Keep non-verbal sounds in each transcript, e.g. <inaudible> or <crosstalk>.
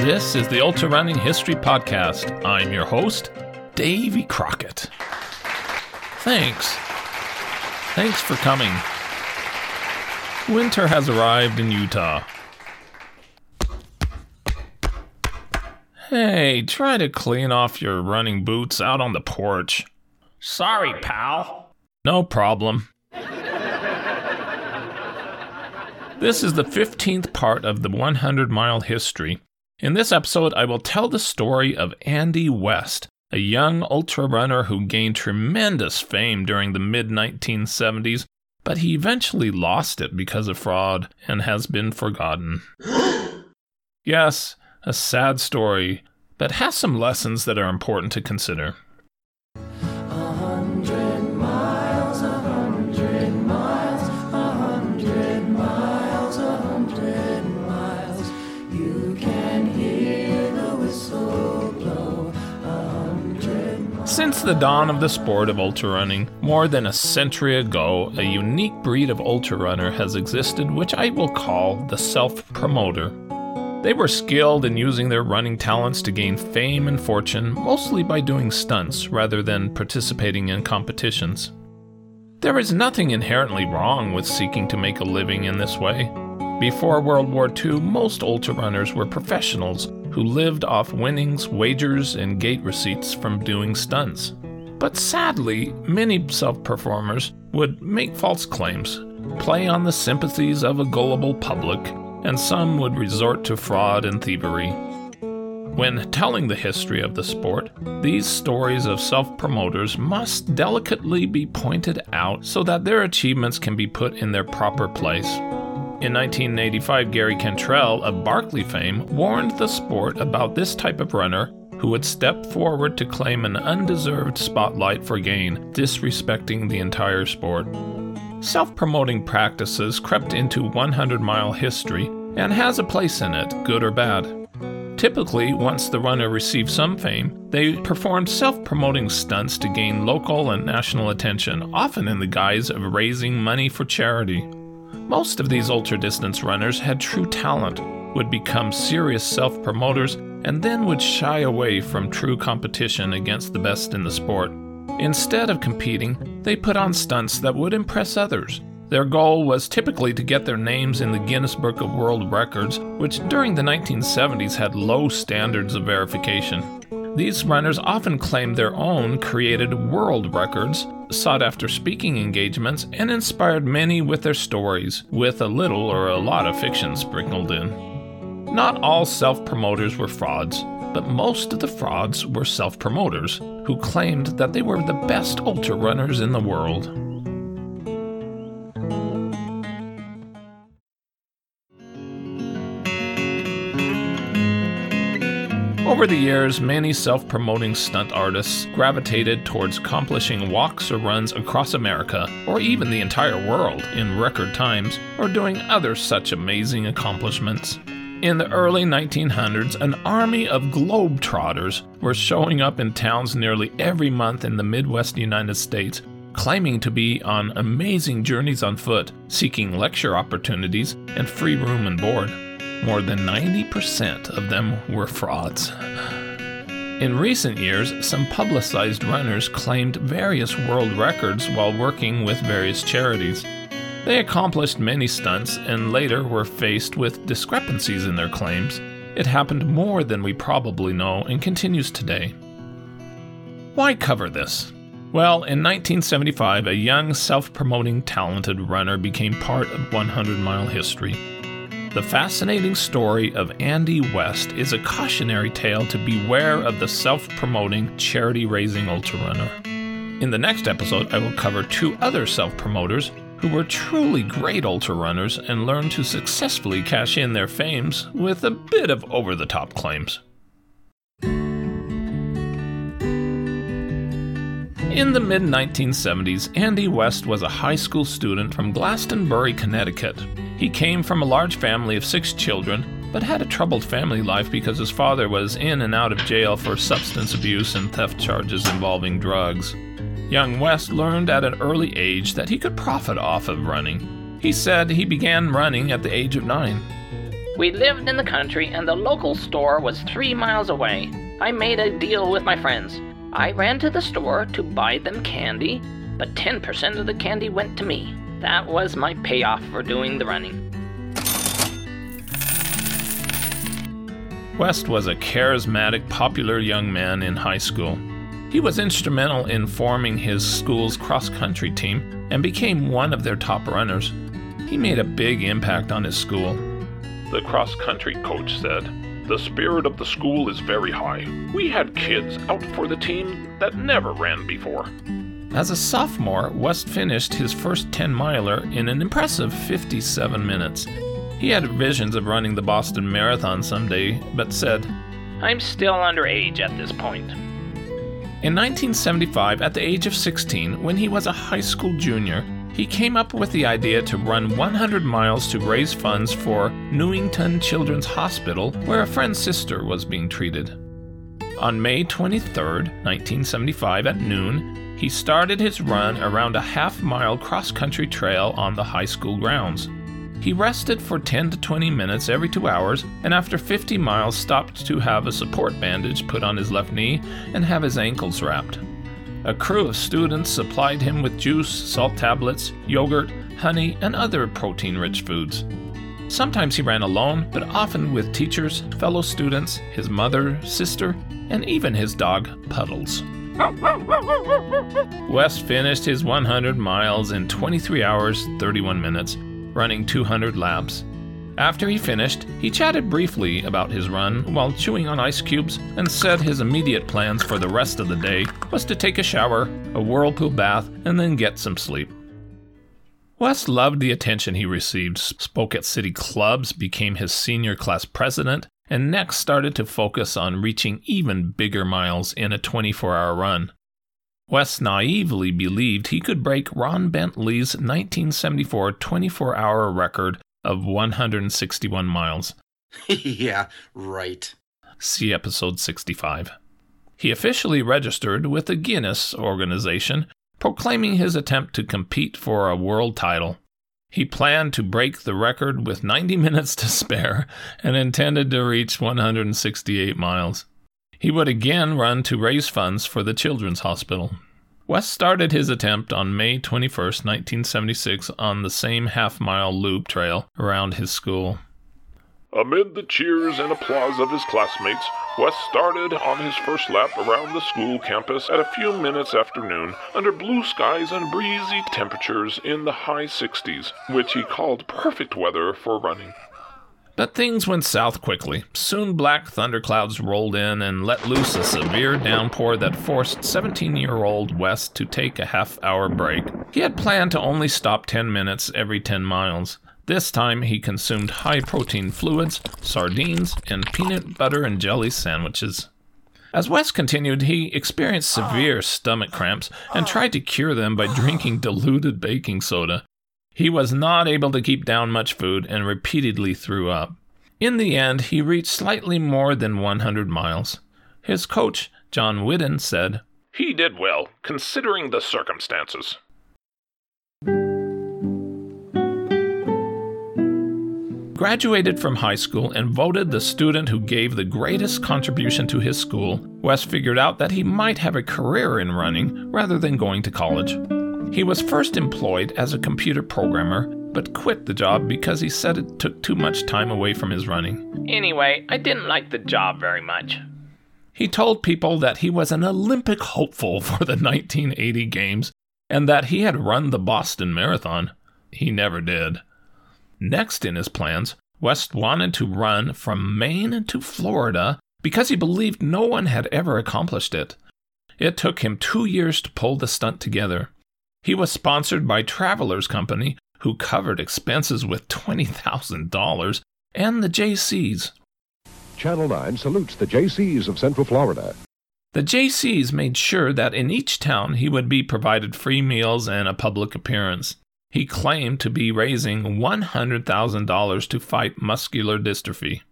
This is the Ultra Running History Podcast. I'm your host, Davy Crockett. Thanks. Thanks for coming. Winter has arrived in Utah. Hey, try to clean off your running boots out on the porch. Sorry, pal. No problem. This is the 15th part of the 100 mile history. In this episode, I will tell the story of Andy West, a young ultra runner who gained tremendous fame during the mid 1970s, but he eventually lost it because of fraud and has been forgotten. <gasps> yes, a sad story, but has some lessons that are important to consider. Since the dawn of the sport of ultra running, more than a century ago, a unique breed of ultra runner has existed which I will call the self promoter. They were skilled in using their running talents to gain fame and fortune, mostly by doing stunts rather than participating in competitions. There is nothing inherently wrong with seeking to make a living in this way. Before World War II, most ultra runners were professionals who lived off winnings, wagers, and gate receipts from doing stunts. But sadly, many self performers would make false claims, play on the sympathies of a gullible public, and some would resort to fraud and thievery. When telling the history of the sport, these stories of self promoters must delicately be pointed out so that their achievements can be put in their proper place. In 1985, Gary Cantrell of Barkley fame warned the sport about this type of runner who would step forward to claim an undeserved spotlight for gain, disrespecting the entire sport. Self promoting practices crept into 100 mile history and has a place in it, good or bad. Typically, once the runner received some fame, they performed self promoting stunts to gain local and national attention, often in the guise of raising money for charity. Most of these ultra distance runners had true talent, would become serious self promoters, and then would shy away from true competition against the best in the sport. Instead of competing, they put on stunts that would impress others. Their goal was typically to get their names in the Guinness Book of World Records, which during the 1970s had low standards of verification. These runners often claimed their own created world records, sought after speaking engagements, and inspired many with their stories, with a little or a lot of fiction sprinkled in. Not all self promoters were frauds, but most of the frauds were self promoters who claimed that they were the best ultra runners in the world. Over the years, many self promoting stunt artists gravitated towards accomplishing walks or runs across America, or even the entire world, in record times, or doing other such amazing accomplishments. In the early 1900s, an army of globetrotters were showing up in towns nearly every month in the Midwest United States, claiming to be on amazing journeys on foot, seeking lecture opportunities and free room and board. More than 90% of them were frauds. In recent years, some publicized runners claimed various world records while working with various charities. They accomplished many stunts and later were faced with discrepancies in their claims. It happened more than we probably know and continues today. Why cover this? Well, in 1975, a young, self promoting, talented runner became part of 100 Mile history. The fascinating story of Andy West is a cautionary tale to beware of the self promoting, charity raising ultra runner. In the next episode, I will cover two other self promoters who were truly great ultra runners and learned to successfully cash in their fames with a bit of over the top claims. In the mid 1970s, Andy West was a high school student from Glastonbury, Connecticut. He came from a large family of six children, but had a troubled family life because his father was in and out of jail for substance abuse and theft charges involving drugs. Young West learned at an early age that he could profit off of running. He said he began running at the age of nine. We lived in the country and the local store was three miles away. I made a deal with my friends. I ran to the store to buy them candy, but 10% of the candy went to me. That was my payoff for doing the running. West was a charismatic, popular young man in high school. He was instrumental in forming his school's cross country team and became one of their top runners. He made a big impact on his school. The cross country coach said, The spirit of the school is very high. We had kids out for the team that never ran before. As a sophomore, West finished his first 10 miler in an impressive 57 minutes. He had visions of running the Boston Marathon someday, but said, I'm still underage at this point. In 1975, at the age of 16, when he was a high school junior, he came up with the idea to run 100 miles to raise funds for Newington Children's Hospital, where a friend's sister was being treated. On May 23, 1975, at noon, he started his run around a half mile cross country trail on the high school grounds. He rested for 10 to 20 minutes every two hours, and after 50 miles, stopped to have a support bandage put on his left knee and have his ankles wrapped. A crew of students supplied him with juice, salt tablets, yogurt, honey, and other protein rich foods. Sometimes he ran alone, but often with teachers, fellow students, his mother, sister, and even his dog, Puddles. <laughs> West finished his 100 miles in 23 hours, 31 minutes, running 200 laps. After he finished, he chatted briefly about his run while chewing on ice cubes and said his immediate plans for the rest of the day was to take a shower, a whirlpool bath, and then get some sleep. West loved the attention he received, spoke at city clubs, became his senior class president, and next started to focus on reaching even bigger miles in a 24 hour run. West naively believed he could break Ron Bentley's 1974 24 hour record of 161 miles. <laughs> yeah, right. See episode 65. He officially registered with the Guinness organization, proclaiming his attempt to compete for a world title. He planned to break the record with 90 <laughs> minutes to spare and intended to reach 168 miles. He would again run to raise funds for the Children's Hospital. West started his attempt on May 21, 1976, on the same half mile loop trail around his school. Amid the cheers and applause of his classmates, West started on his first lap around the school campus at a few minutes after noon under blue skies and breezy temperatures in the high 60s, which he called perfect weather for running. But things went south quickly. Soon black thunderclouds rolled in and let loose a severe downpour that forced 17 year old West to take a half hour break. He had planned to only stop 10 minutes every 10 miles. This time he consumed high protein fluids, sardines, and peanut butter and jelly sandwiches. As West continued, he experienced severe stomach cramps and tried to cure them by drinking diluted baking soda. He was not able to keep down much food and repeatedly threw up. In the end, he reached slightly more than 100 miles. His coach, John Whiddon, said, He did well, considering the circumstances. Graduated from high school and voted the student who gave the greatest contribution to his school, West figured out that he might have a career in running rather than going to college. He was first employed as a computer programmer, but quit the job because he said it took too much time away from his running. Anyway, I didn't like the job very much. He told people that he was an Olympic hopeful for the <laughs> 1980 Games and that he had run the Boston Marathon. He never did. Next in his plans, West wanted to run from Maine to Florida because he believed no one had ever accomplished it. It took him two years to pull the stunt together. He was sponsored by Travelers Company, who covered expenses with $20,000, and the Jaycees. Channel 9 salutes the Jaycees of Central Florida. The Jaycees made sure that in each town he would be provided free meals and a public appearance. He claimed to be raising $100,000 to fight muscular dystrophy.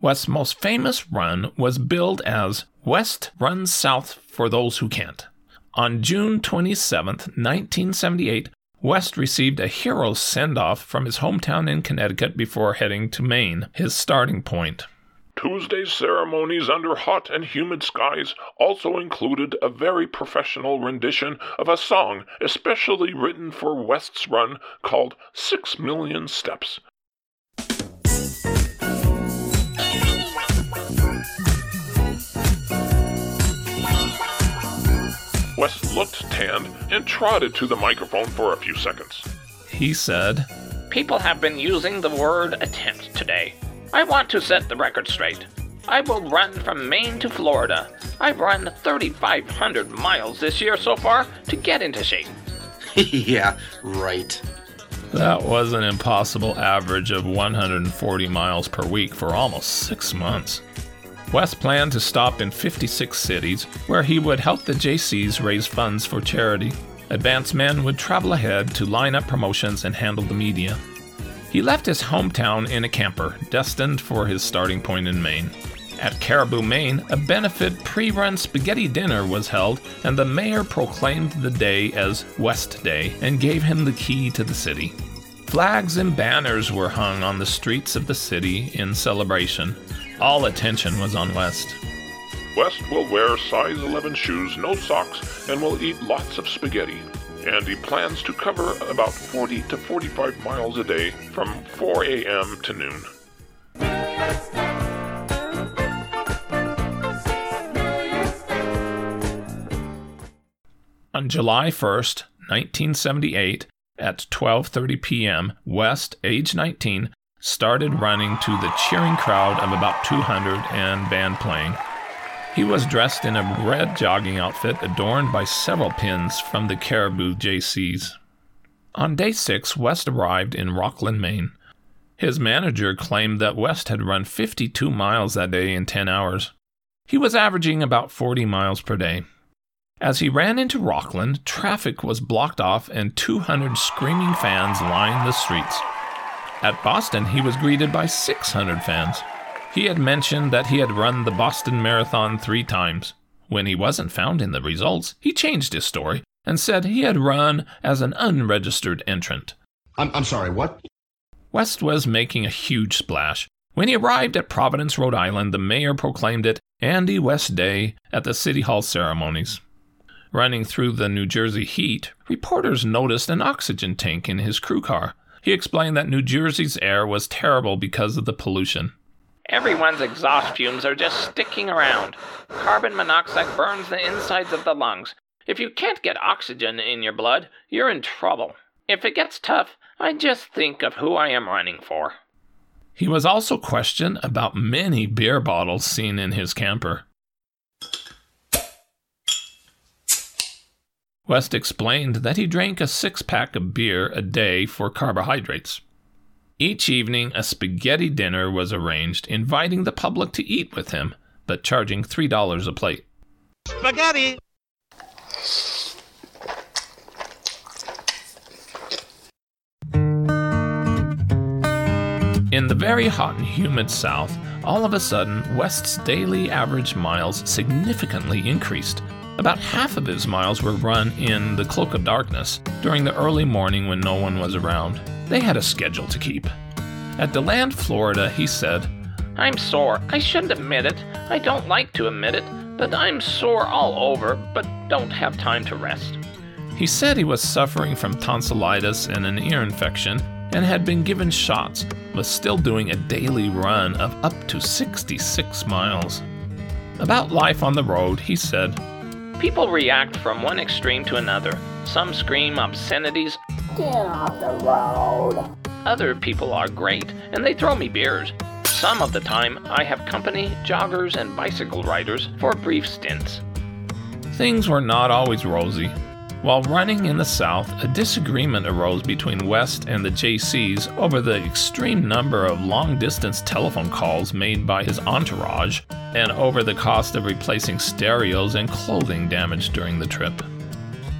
West's most famous run was billed as West Runs South for Those Who Can't. On June 27, 1978, West received a hero's send off from his hometown in Connecticut before heading to Maine, his starting point. Tuesday's ceremonies under hot and humid skies also included a very professional rendition of a song especially written for West's run called Six Million Steps. West looked tanned and trotted to the microphone for a few seconds. He said, People have been using the word attempt today. I want to set the record straight. I will run from Maine to Florida. I've run 3,500 miles this year so far to get into shape. <laughs> yeah, right. That was an impossible average of 140 miles per week for almost six months. West planned to stop in 56 cities where he would help the Jaycees raise funds for charity. Advance men would travel ahead to line up promotions and handle the media. He left his hometown in a camper, destined for his starting point in Maine. At Caribou, Maine, a benefit pre run spaghetti dinner was held, and the mayor proclaimed the day as West Day and gave him the key to the city. Flags and banners were hung on the streets of the city in celebration. All attention was on West. West will wear size 11 shoes, no socks, and will eat lots of spaghetti. And he plans to cover about 40 to 45 miles a day from 4 a.m. to noon. On July 1st, 1978, at 12:30 p.m., West, age 19, started running to the cheering crowd of about 200 and band playing. He was dressed in a red jogging outfit adorned by several pins from the Caribou Jaycees. On day 6, West arrived in Rockland, Maine. His manager claimed that West had run 52 miles that day in 10 hours. He was averaging about 40 miles per day. As he ran into Rockland, traffic was blocked off and 200 screaming fans lined the streets. At Boston, he was greeted by 600 fans. He had mentioned that he had run the Boston Marathon three times. When he wasn't found in the results, he changed his story and said he had run as an unregistered entrant. I'm, I'm sorry, what? West was making a huge splash. When he arrived at Providence, Rhode Island, the mayor proclaimed it Andy West Day at the City Hall ceremonies. Running through the New Jersey heat, reporters noticed an oxygen tank in his crew car. He explained that New Jersey's air was terrible because of the pollution. Everyone's exhaust fumes are just sticking around. Carbon monoxide burns the insides of the lungs. If you can't get oxygen in your blood, you're in trouble. If it gets tough, I just think of who I am running for. He was also questioned about many beer bottles seen in his camper. West explained that he drank a six pack of beer a day for carbohydrates. Each evening, a spaghetti dinner was arranged, inviting the public to eat with him, but charging $3 a plate. Spaghetti! In the very hot and humid South, all of a sudden, West's daily average miles significantly increased. About half of his miles were run in the cloak of darkness during the early morning when no one was around. They had a schedule to keep. At DeLand, Florida, he said, I'm sore. I shouldn't admit it. I don't like to admit it, but I'm sore all over, but don't have time to rest. He said he was suffering from tonsillitis and an ear infection and had been given shots, was still doing a daily run of up to 66 miles. About life on the road, he said, People react from one extreme to another. Some scream obscenities. Get off the road. Other people are great, and they throw me beers. Some of the time, I have company, joggers, and bicycle riders for brief stints. Things were not always rosy. While running in the South, a disagreement arose between West and the Jaycees over the extreme number of long distance telephone calls made by his entourage and over the cost of replacing stereos and clothing damaged during the trip.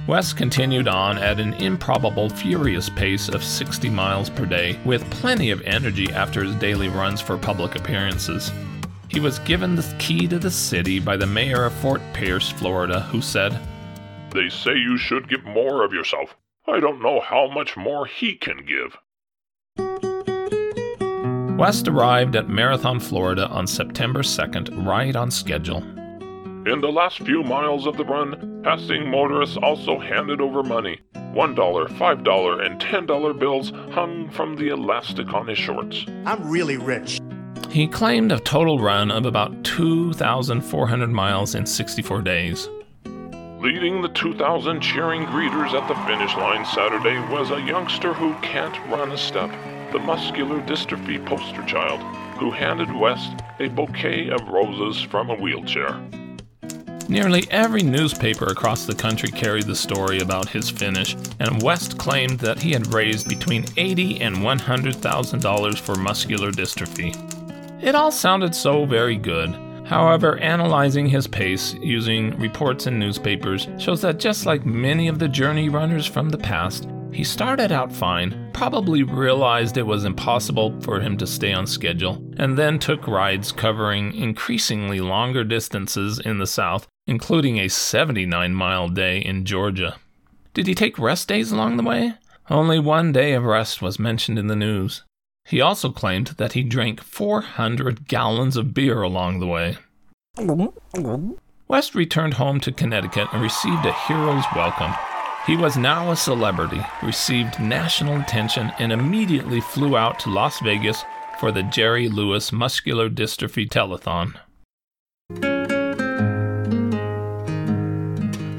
West continued on at an improbable, furious pace of 60 miles per day, with plenty of energy after his daily runs for public appearances. He was given the key to the city by the mayor of Fort Pierce, Florida, who said, They say you should give more of yourself. I don't know how much more he can give. West arrived at Marathon, Florida on September 2nd, right on schedule. In the last few miles of the run, passing motorists also handed over money. $1, $5, and $10 bills hung from the elastic on his shorts. I'm really rich. He claimed a total run of about 2,400 miles in 64 days. Leading the 2,000 cheering greeters at the finish line Saturday was a youngster who can't run a step, the muscular dystrophy poster child, who handed West a bouquet of roses from a wheelchair. Nearly every newspaper across the country carried the story about his finish, and West claimed that he had raised between eighty and one hundred thousand dollars for muscular dystrophy. It all sounded so very good. However, analyzing his pace using reports and newspapers shows that just like many of the journey runners from the past, he started out fine, probably realized it was impossible for him to stay on schedule, and then took rides covering increasingly longer distances in the South, including a 79 mile day in Georgia. Did he take rest days along the way? Only one day of rest was mentioned in the news. He also claimed that he drank 400 gallons of beer along the way. West returned home to Connecticut and received a hero's welcome. He was now a celebrity, received national attention, and immediately flew out to Las Vegas for the Jerry Lewis Muscular Dystrophy Telethon.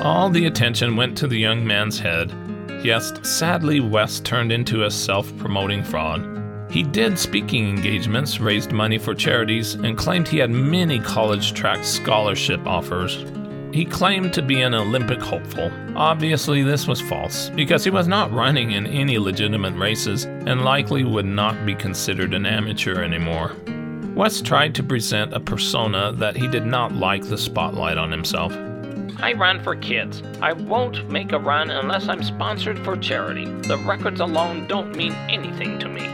All the attention went to the young man's head. Yes, sadly, West turned into a self promoting fraud. He did speaking engagements, raised money for charities, and claimed he had many college track scholarship offers. He claimed to be an Olympic hopeful. Obviously, this was false, because he was not running in any legitimate races and likely would not be considered an amateur anymore. West tried to present a persona that he did not like the spotlight on himself. I run for kids. I won't make a run unless I'm sponsored for charity. The records alone don't mean anything to me.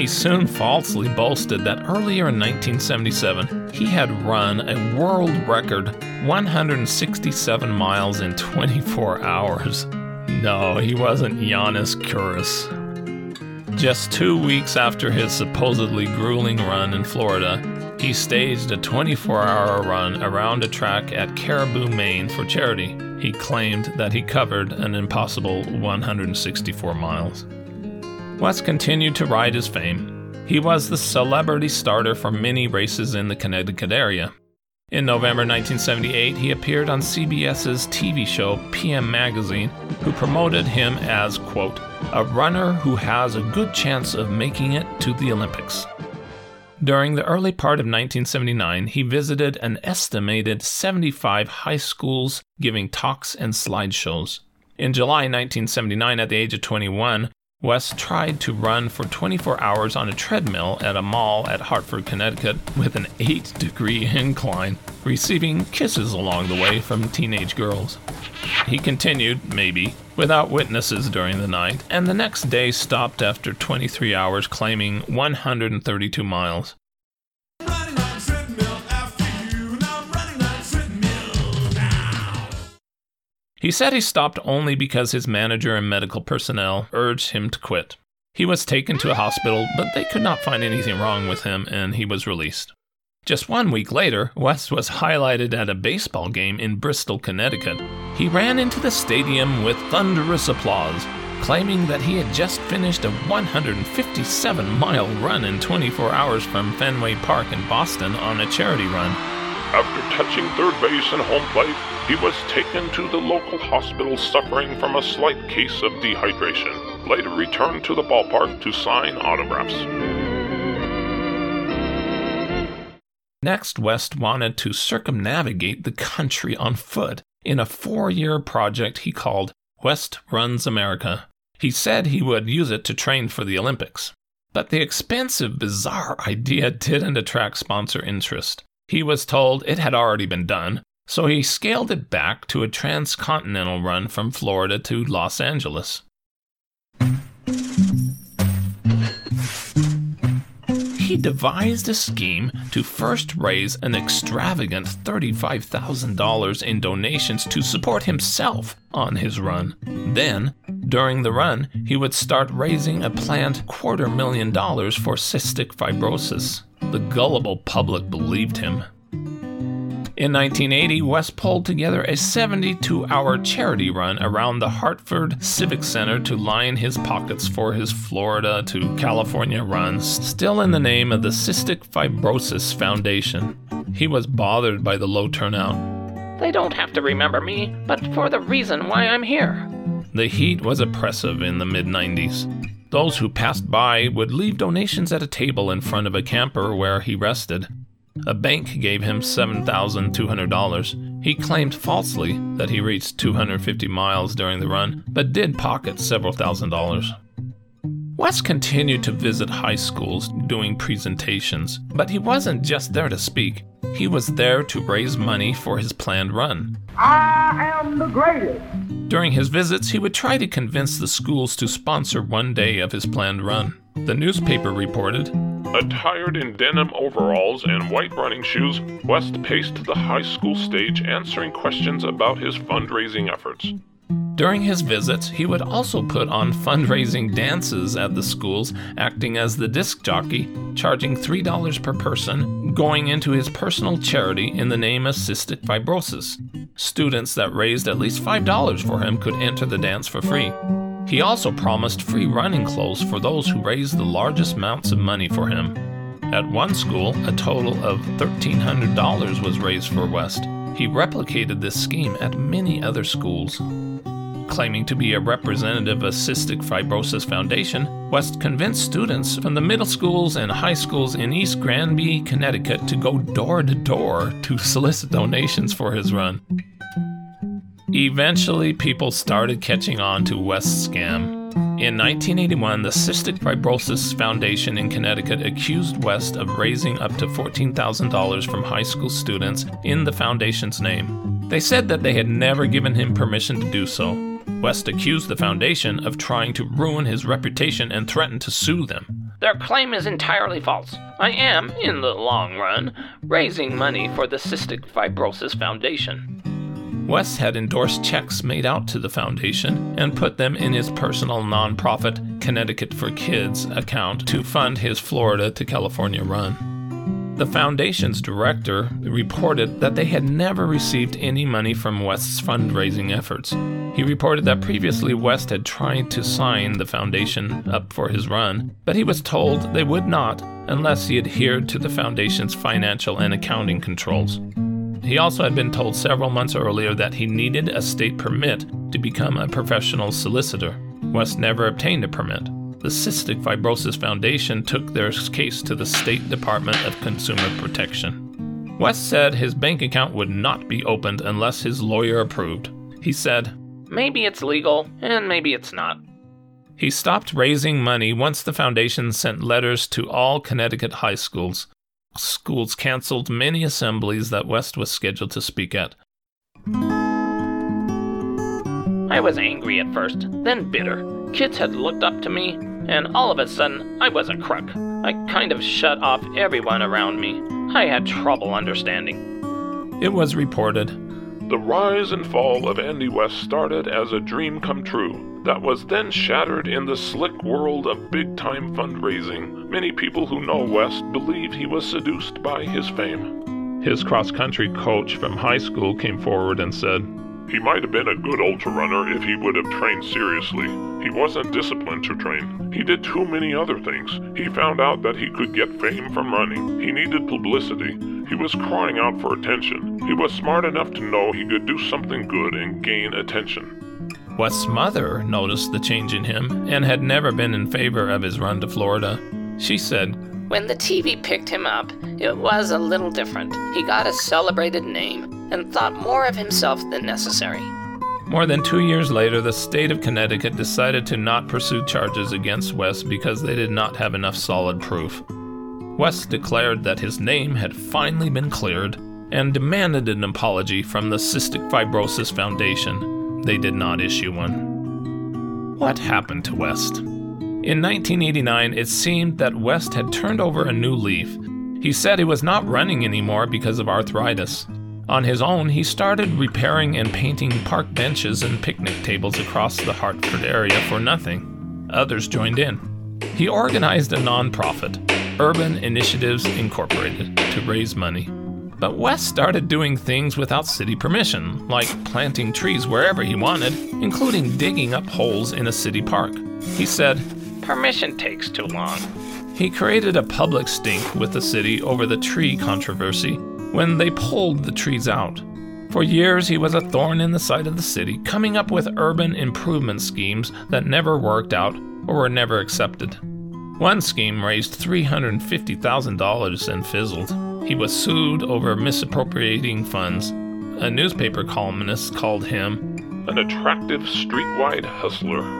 He soon falsely boasted that earlier in 1977 he had run a world record 167 miles in 24 hours. No, he wasn't Giannis Kouros. Just two weeks after his supposedly grueling run in Florida, he staged a 24 hour run around a track at Caribou, Maine for charity. He claimed that he covered an impossible 164 miles. West continued to ride his fame. He was the celebrity starter for many races in the Connecticut area. In November 1978, he appeared on CBS's TV show PM Magazine, who promoted him as, quote, a runner who has a good chance of making it to the Olympics. During the early part of 1979, he visited an estimated 75 high schools giving talks and slideshows. In July 1979, at the age of 21, West tried to run for 24 hours on a treadmill at a mall at Hartford, Connecticut, with an 8 degree incline, receiving kisses along the way from teenage girls. He continued, maybe, without witnesses during the night, and the next day stopped after 23 hours, claiming 132 miles. He said he stopped only because his manager and medical personnel urged him to quit. He was taken to a hospital, but they could not find anything wrong with him and he was released. Just one week later, West was highlighted at a baseball game in Bristol, Connecticut. He ran into the stadium with thunderous applause, claiming that he had just finished a 157 mile run in 24 hours from Fenway Park in Boston on a charity run. After touching third base and home plate, he was taken to the local hospital suffering from a slight case of dehydration. Later returned to the ballpark to sign autographs. Next, West wanted to circumnavigate the country on foot in a four year project he called West Runs America. He said he would use it to train for the Olympics. But the expensive, bizarre idea didn't attract sponsor interest. He was told it had already been done, so he scaled it back to a transcontinental run from Florida to Los Angeles. He devised a scheme to first raise an extravagant $35,000 in donations to support himself on his run, then During the run, he would start raising a planned quarter million dollars for cystic fibrosis. The gullible public believed him. In 1980, West pulled together a 72 hour charity run around the Hartford Civic Center to line his pockets for his Florida to California runs, still in the name of the Cystic Fibrosis Foundation. He was bothered by the low turnout. They don't have to remember me, but for the reason why I'm here. The heat was oppressive in the mid 90s. Those who passed by would leave donations at a table in front of a camper where he rested. A bank gave him $7,200. He claimed falsely that he reached 250 miles during the run, but did pocket several thousand dollars. West continued to visit high schools doing presentations, but he wasn't just there to speak. He was there to raise money for his planned run. I am the greatest. During his visits, he would try to convince the schools to sponsor one day of his planned run. The newspaper reported Attired in denim overalls and white running shoes, West paced the high school stage answering questions about his fundraising efforts. During his visits, he would also put on fundraising dances at the schools, acting as the disc jockey, charging $3 per person, going into his personal charity in the name of cystic fibrosis. Students that raised at least $5 for him could enter the dance for free. He also promised free running clothes for those who raised the largest amounts of money for him. At one school, a total of $1,300 was raised for West. He replicated this scheme at many other schools. Claiming to be a representative of Cystic Fibrosis Foundation, West convinced students from the middle schools and high schools in East Granby, Connecticut to go door to door to solicit donations for his run. Eventually, people started catching on to West's scam. In 1981, the Cystic Fibrosis Foundation in Connecticut accused West of raising up to $14,000 from high school students in the foundation's name. They said that they had never given him permission to do so. West accused the foundation of trying to ruin his reputation and threatened to sue them. Their claim is entirely false. I am, in the long run, raising money for the Cystic Fibrosis Foundation. West had endorsed checks made out to the foundation and put them in his personal nonprofit Connecticut for Kids account to fund his Florida to California run. The foundation's director reported that they had never received any money from West's fundraising efforts. He reported that previously West had tried to sign the foundation up for his run, but he was told they would not unless he adhered to the foundation's financial and accounting controls. He also had been told several months earlier that he needed a state permit to become a professional solicitor. West never obtained a permit. The Cystic Fibrosis Foundation took their case to the State Department of Consumer Protection. West said his bank account would not be opened unless his lawyer approved. He said, Maybe it's legal, and maybe it's not. He stopped raising money once the foundation sent letters to all Connecticut high schools schools canceled many assemblies that West was scheduled to speak at. I was angry at first, then bitter. Kids had looked up to me, and all of a sudden, I was a crook. I kind of shut off everyone around me. I had trouble understanding. It was reported The rise and fall of Andy West started as a dream come true that was then shattered in the slick world of big time fundraising. Many people who know West believe he was seduced by his fame. His cross country coach from high school came forward and said, He might have been a good ultra runner if he would have trained seriously. He wasn't disciplined to train. He did too many other things. He found out that he could get fame from running. He needed publicity. He was crying out for attention. He was smart enough to know he could do something good and gain attention. West's mother noticed the change in him and had never been in favor of his run to Florida. She said, When the TV picked him up, it was a little different. He got a celebrated name and thought more of himself than necessary. More than two years later, the state of Connecticut decided to not pursue charges against West because they did not have enough solid proof. West declared that his name had finally been cleared and demanded an apology from the Cystic Fibrosis Foundation they did not issue one. What happened to West? In 1989, it seemed that West had turned over a new leaf. He said he was not running anymore because of arthritis. On his own, he started repairing and painting park benches and picnic tables across the Hartford area for nothing. Others joined in. He organized a nonprofit, Urban Initiatives Incorporated, to raise money. But West started doing things without city permission, like planting trees wherever he wanted, including digging up holes in a city park. He said, Permission takes too long. He created a public stink with the city over the tree controversy when they pulled the trees out. For years, he was a thorn in the side of the city, coming up with urban improvement schemes that never worked out or were never accepted. One scheme raised $350,000 and fizzled. He was sued over misappropriating funds. A newspaper columnist called him An attractive streetwide hustler.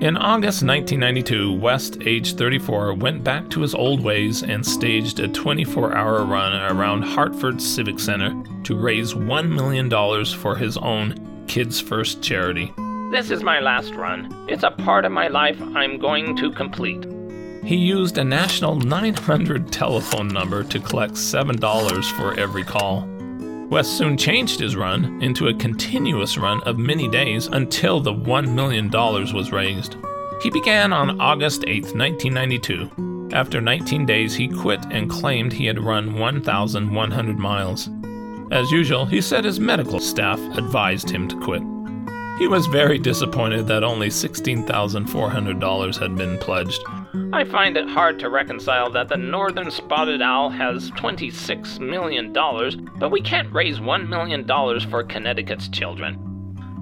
In August 1992, West, age 34, went back to his old ways and staged a 24 hour run around Hartford Civic Center to raise $1 million for his own Kids First charity. This is my last run. It's a part of my life I'm going to complete. He used a national 900 telephone number to collect $7 for every call. West soon changed his run into a continuous run of many days until the $1 million was raised. He began on August 8, 1992. After 19 days, he quit and claimed he had run 1,100 miles. As usual, he said his medical staff advised him to quit. He was very disappointed that only $16,400 had been pledged. I find it hard to reconcile that the northern spotted owl has $26 million, but we can't raise $1 million for Connecticut's children.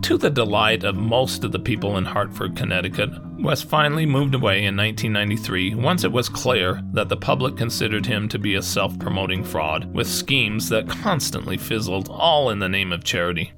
To the delight of most of the people in Hartford, Connecticut, West finally moved away in 1993 once it was clear that the public considered him to be a self promoting fraud with schemes that constantly fizzled, all in the name of charity.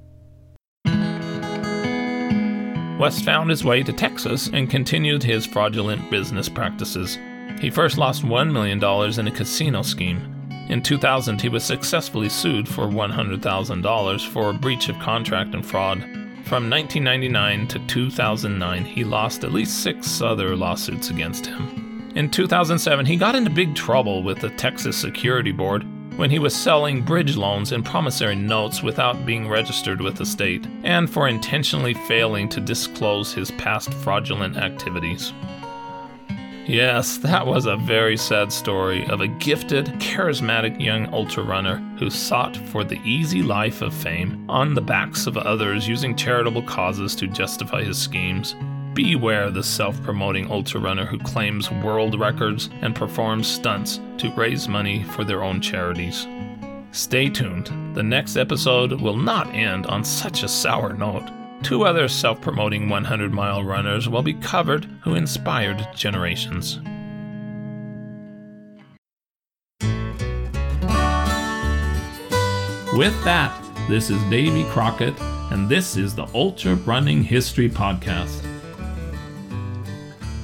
West found his way to Texas and continued his fraudulent business practices. He first lost $1 million in a casino scheme. In 2000, he was successfully sued for $100,000 for breach of contract and fraud. From 1999 to 2009, he lost at least six other lawsuits against him. In 2007, he got into big trouble with the Texas Security Board when he was selling bridge loans and promissory notes without being registered with the state, and for intentionally failing to disclose his past fraudulent activities. Yes, that was a very sad story of a gifted, charismatic young ultra runner who sought for the easy life of fame on the backs of others using charitable causes to justify his schemes. Beware the self promoting ultra runner who claims world records and performs stunts to raise money for their own charities. Stay tuned. The next episode will not end on such a sour note. Two other self promoting 100 mile runners will be covered who inspired generations. With that, this is Davy Crockett, and this is the Ultra Running History Podcast.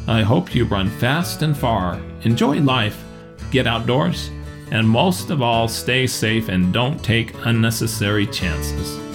I hope you run fast and far, enjoy life, get outdoors, and most of all, stay safe and don't take unnecessary chances.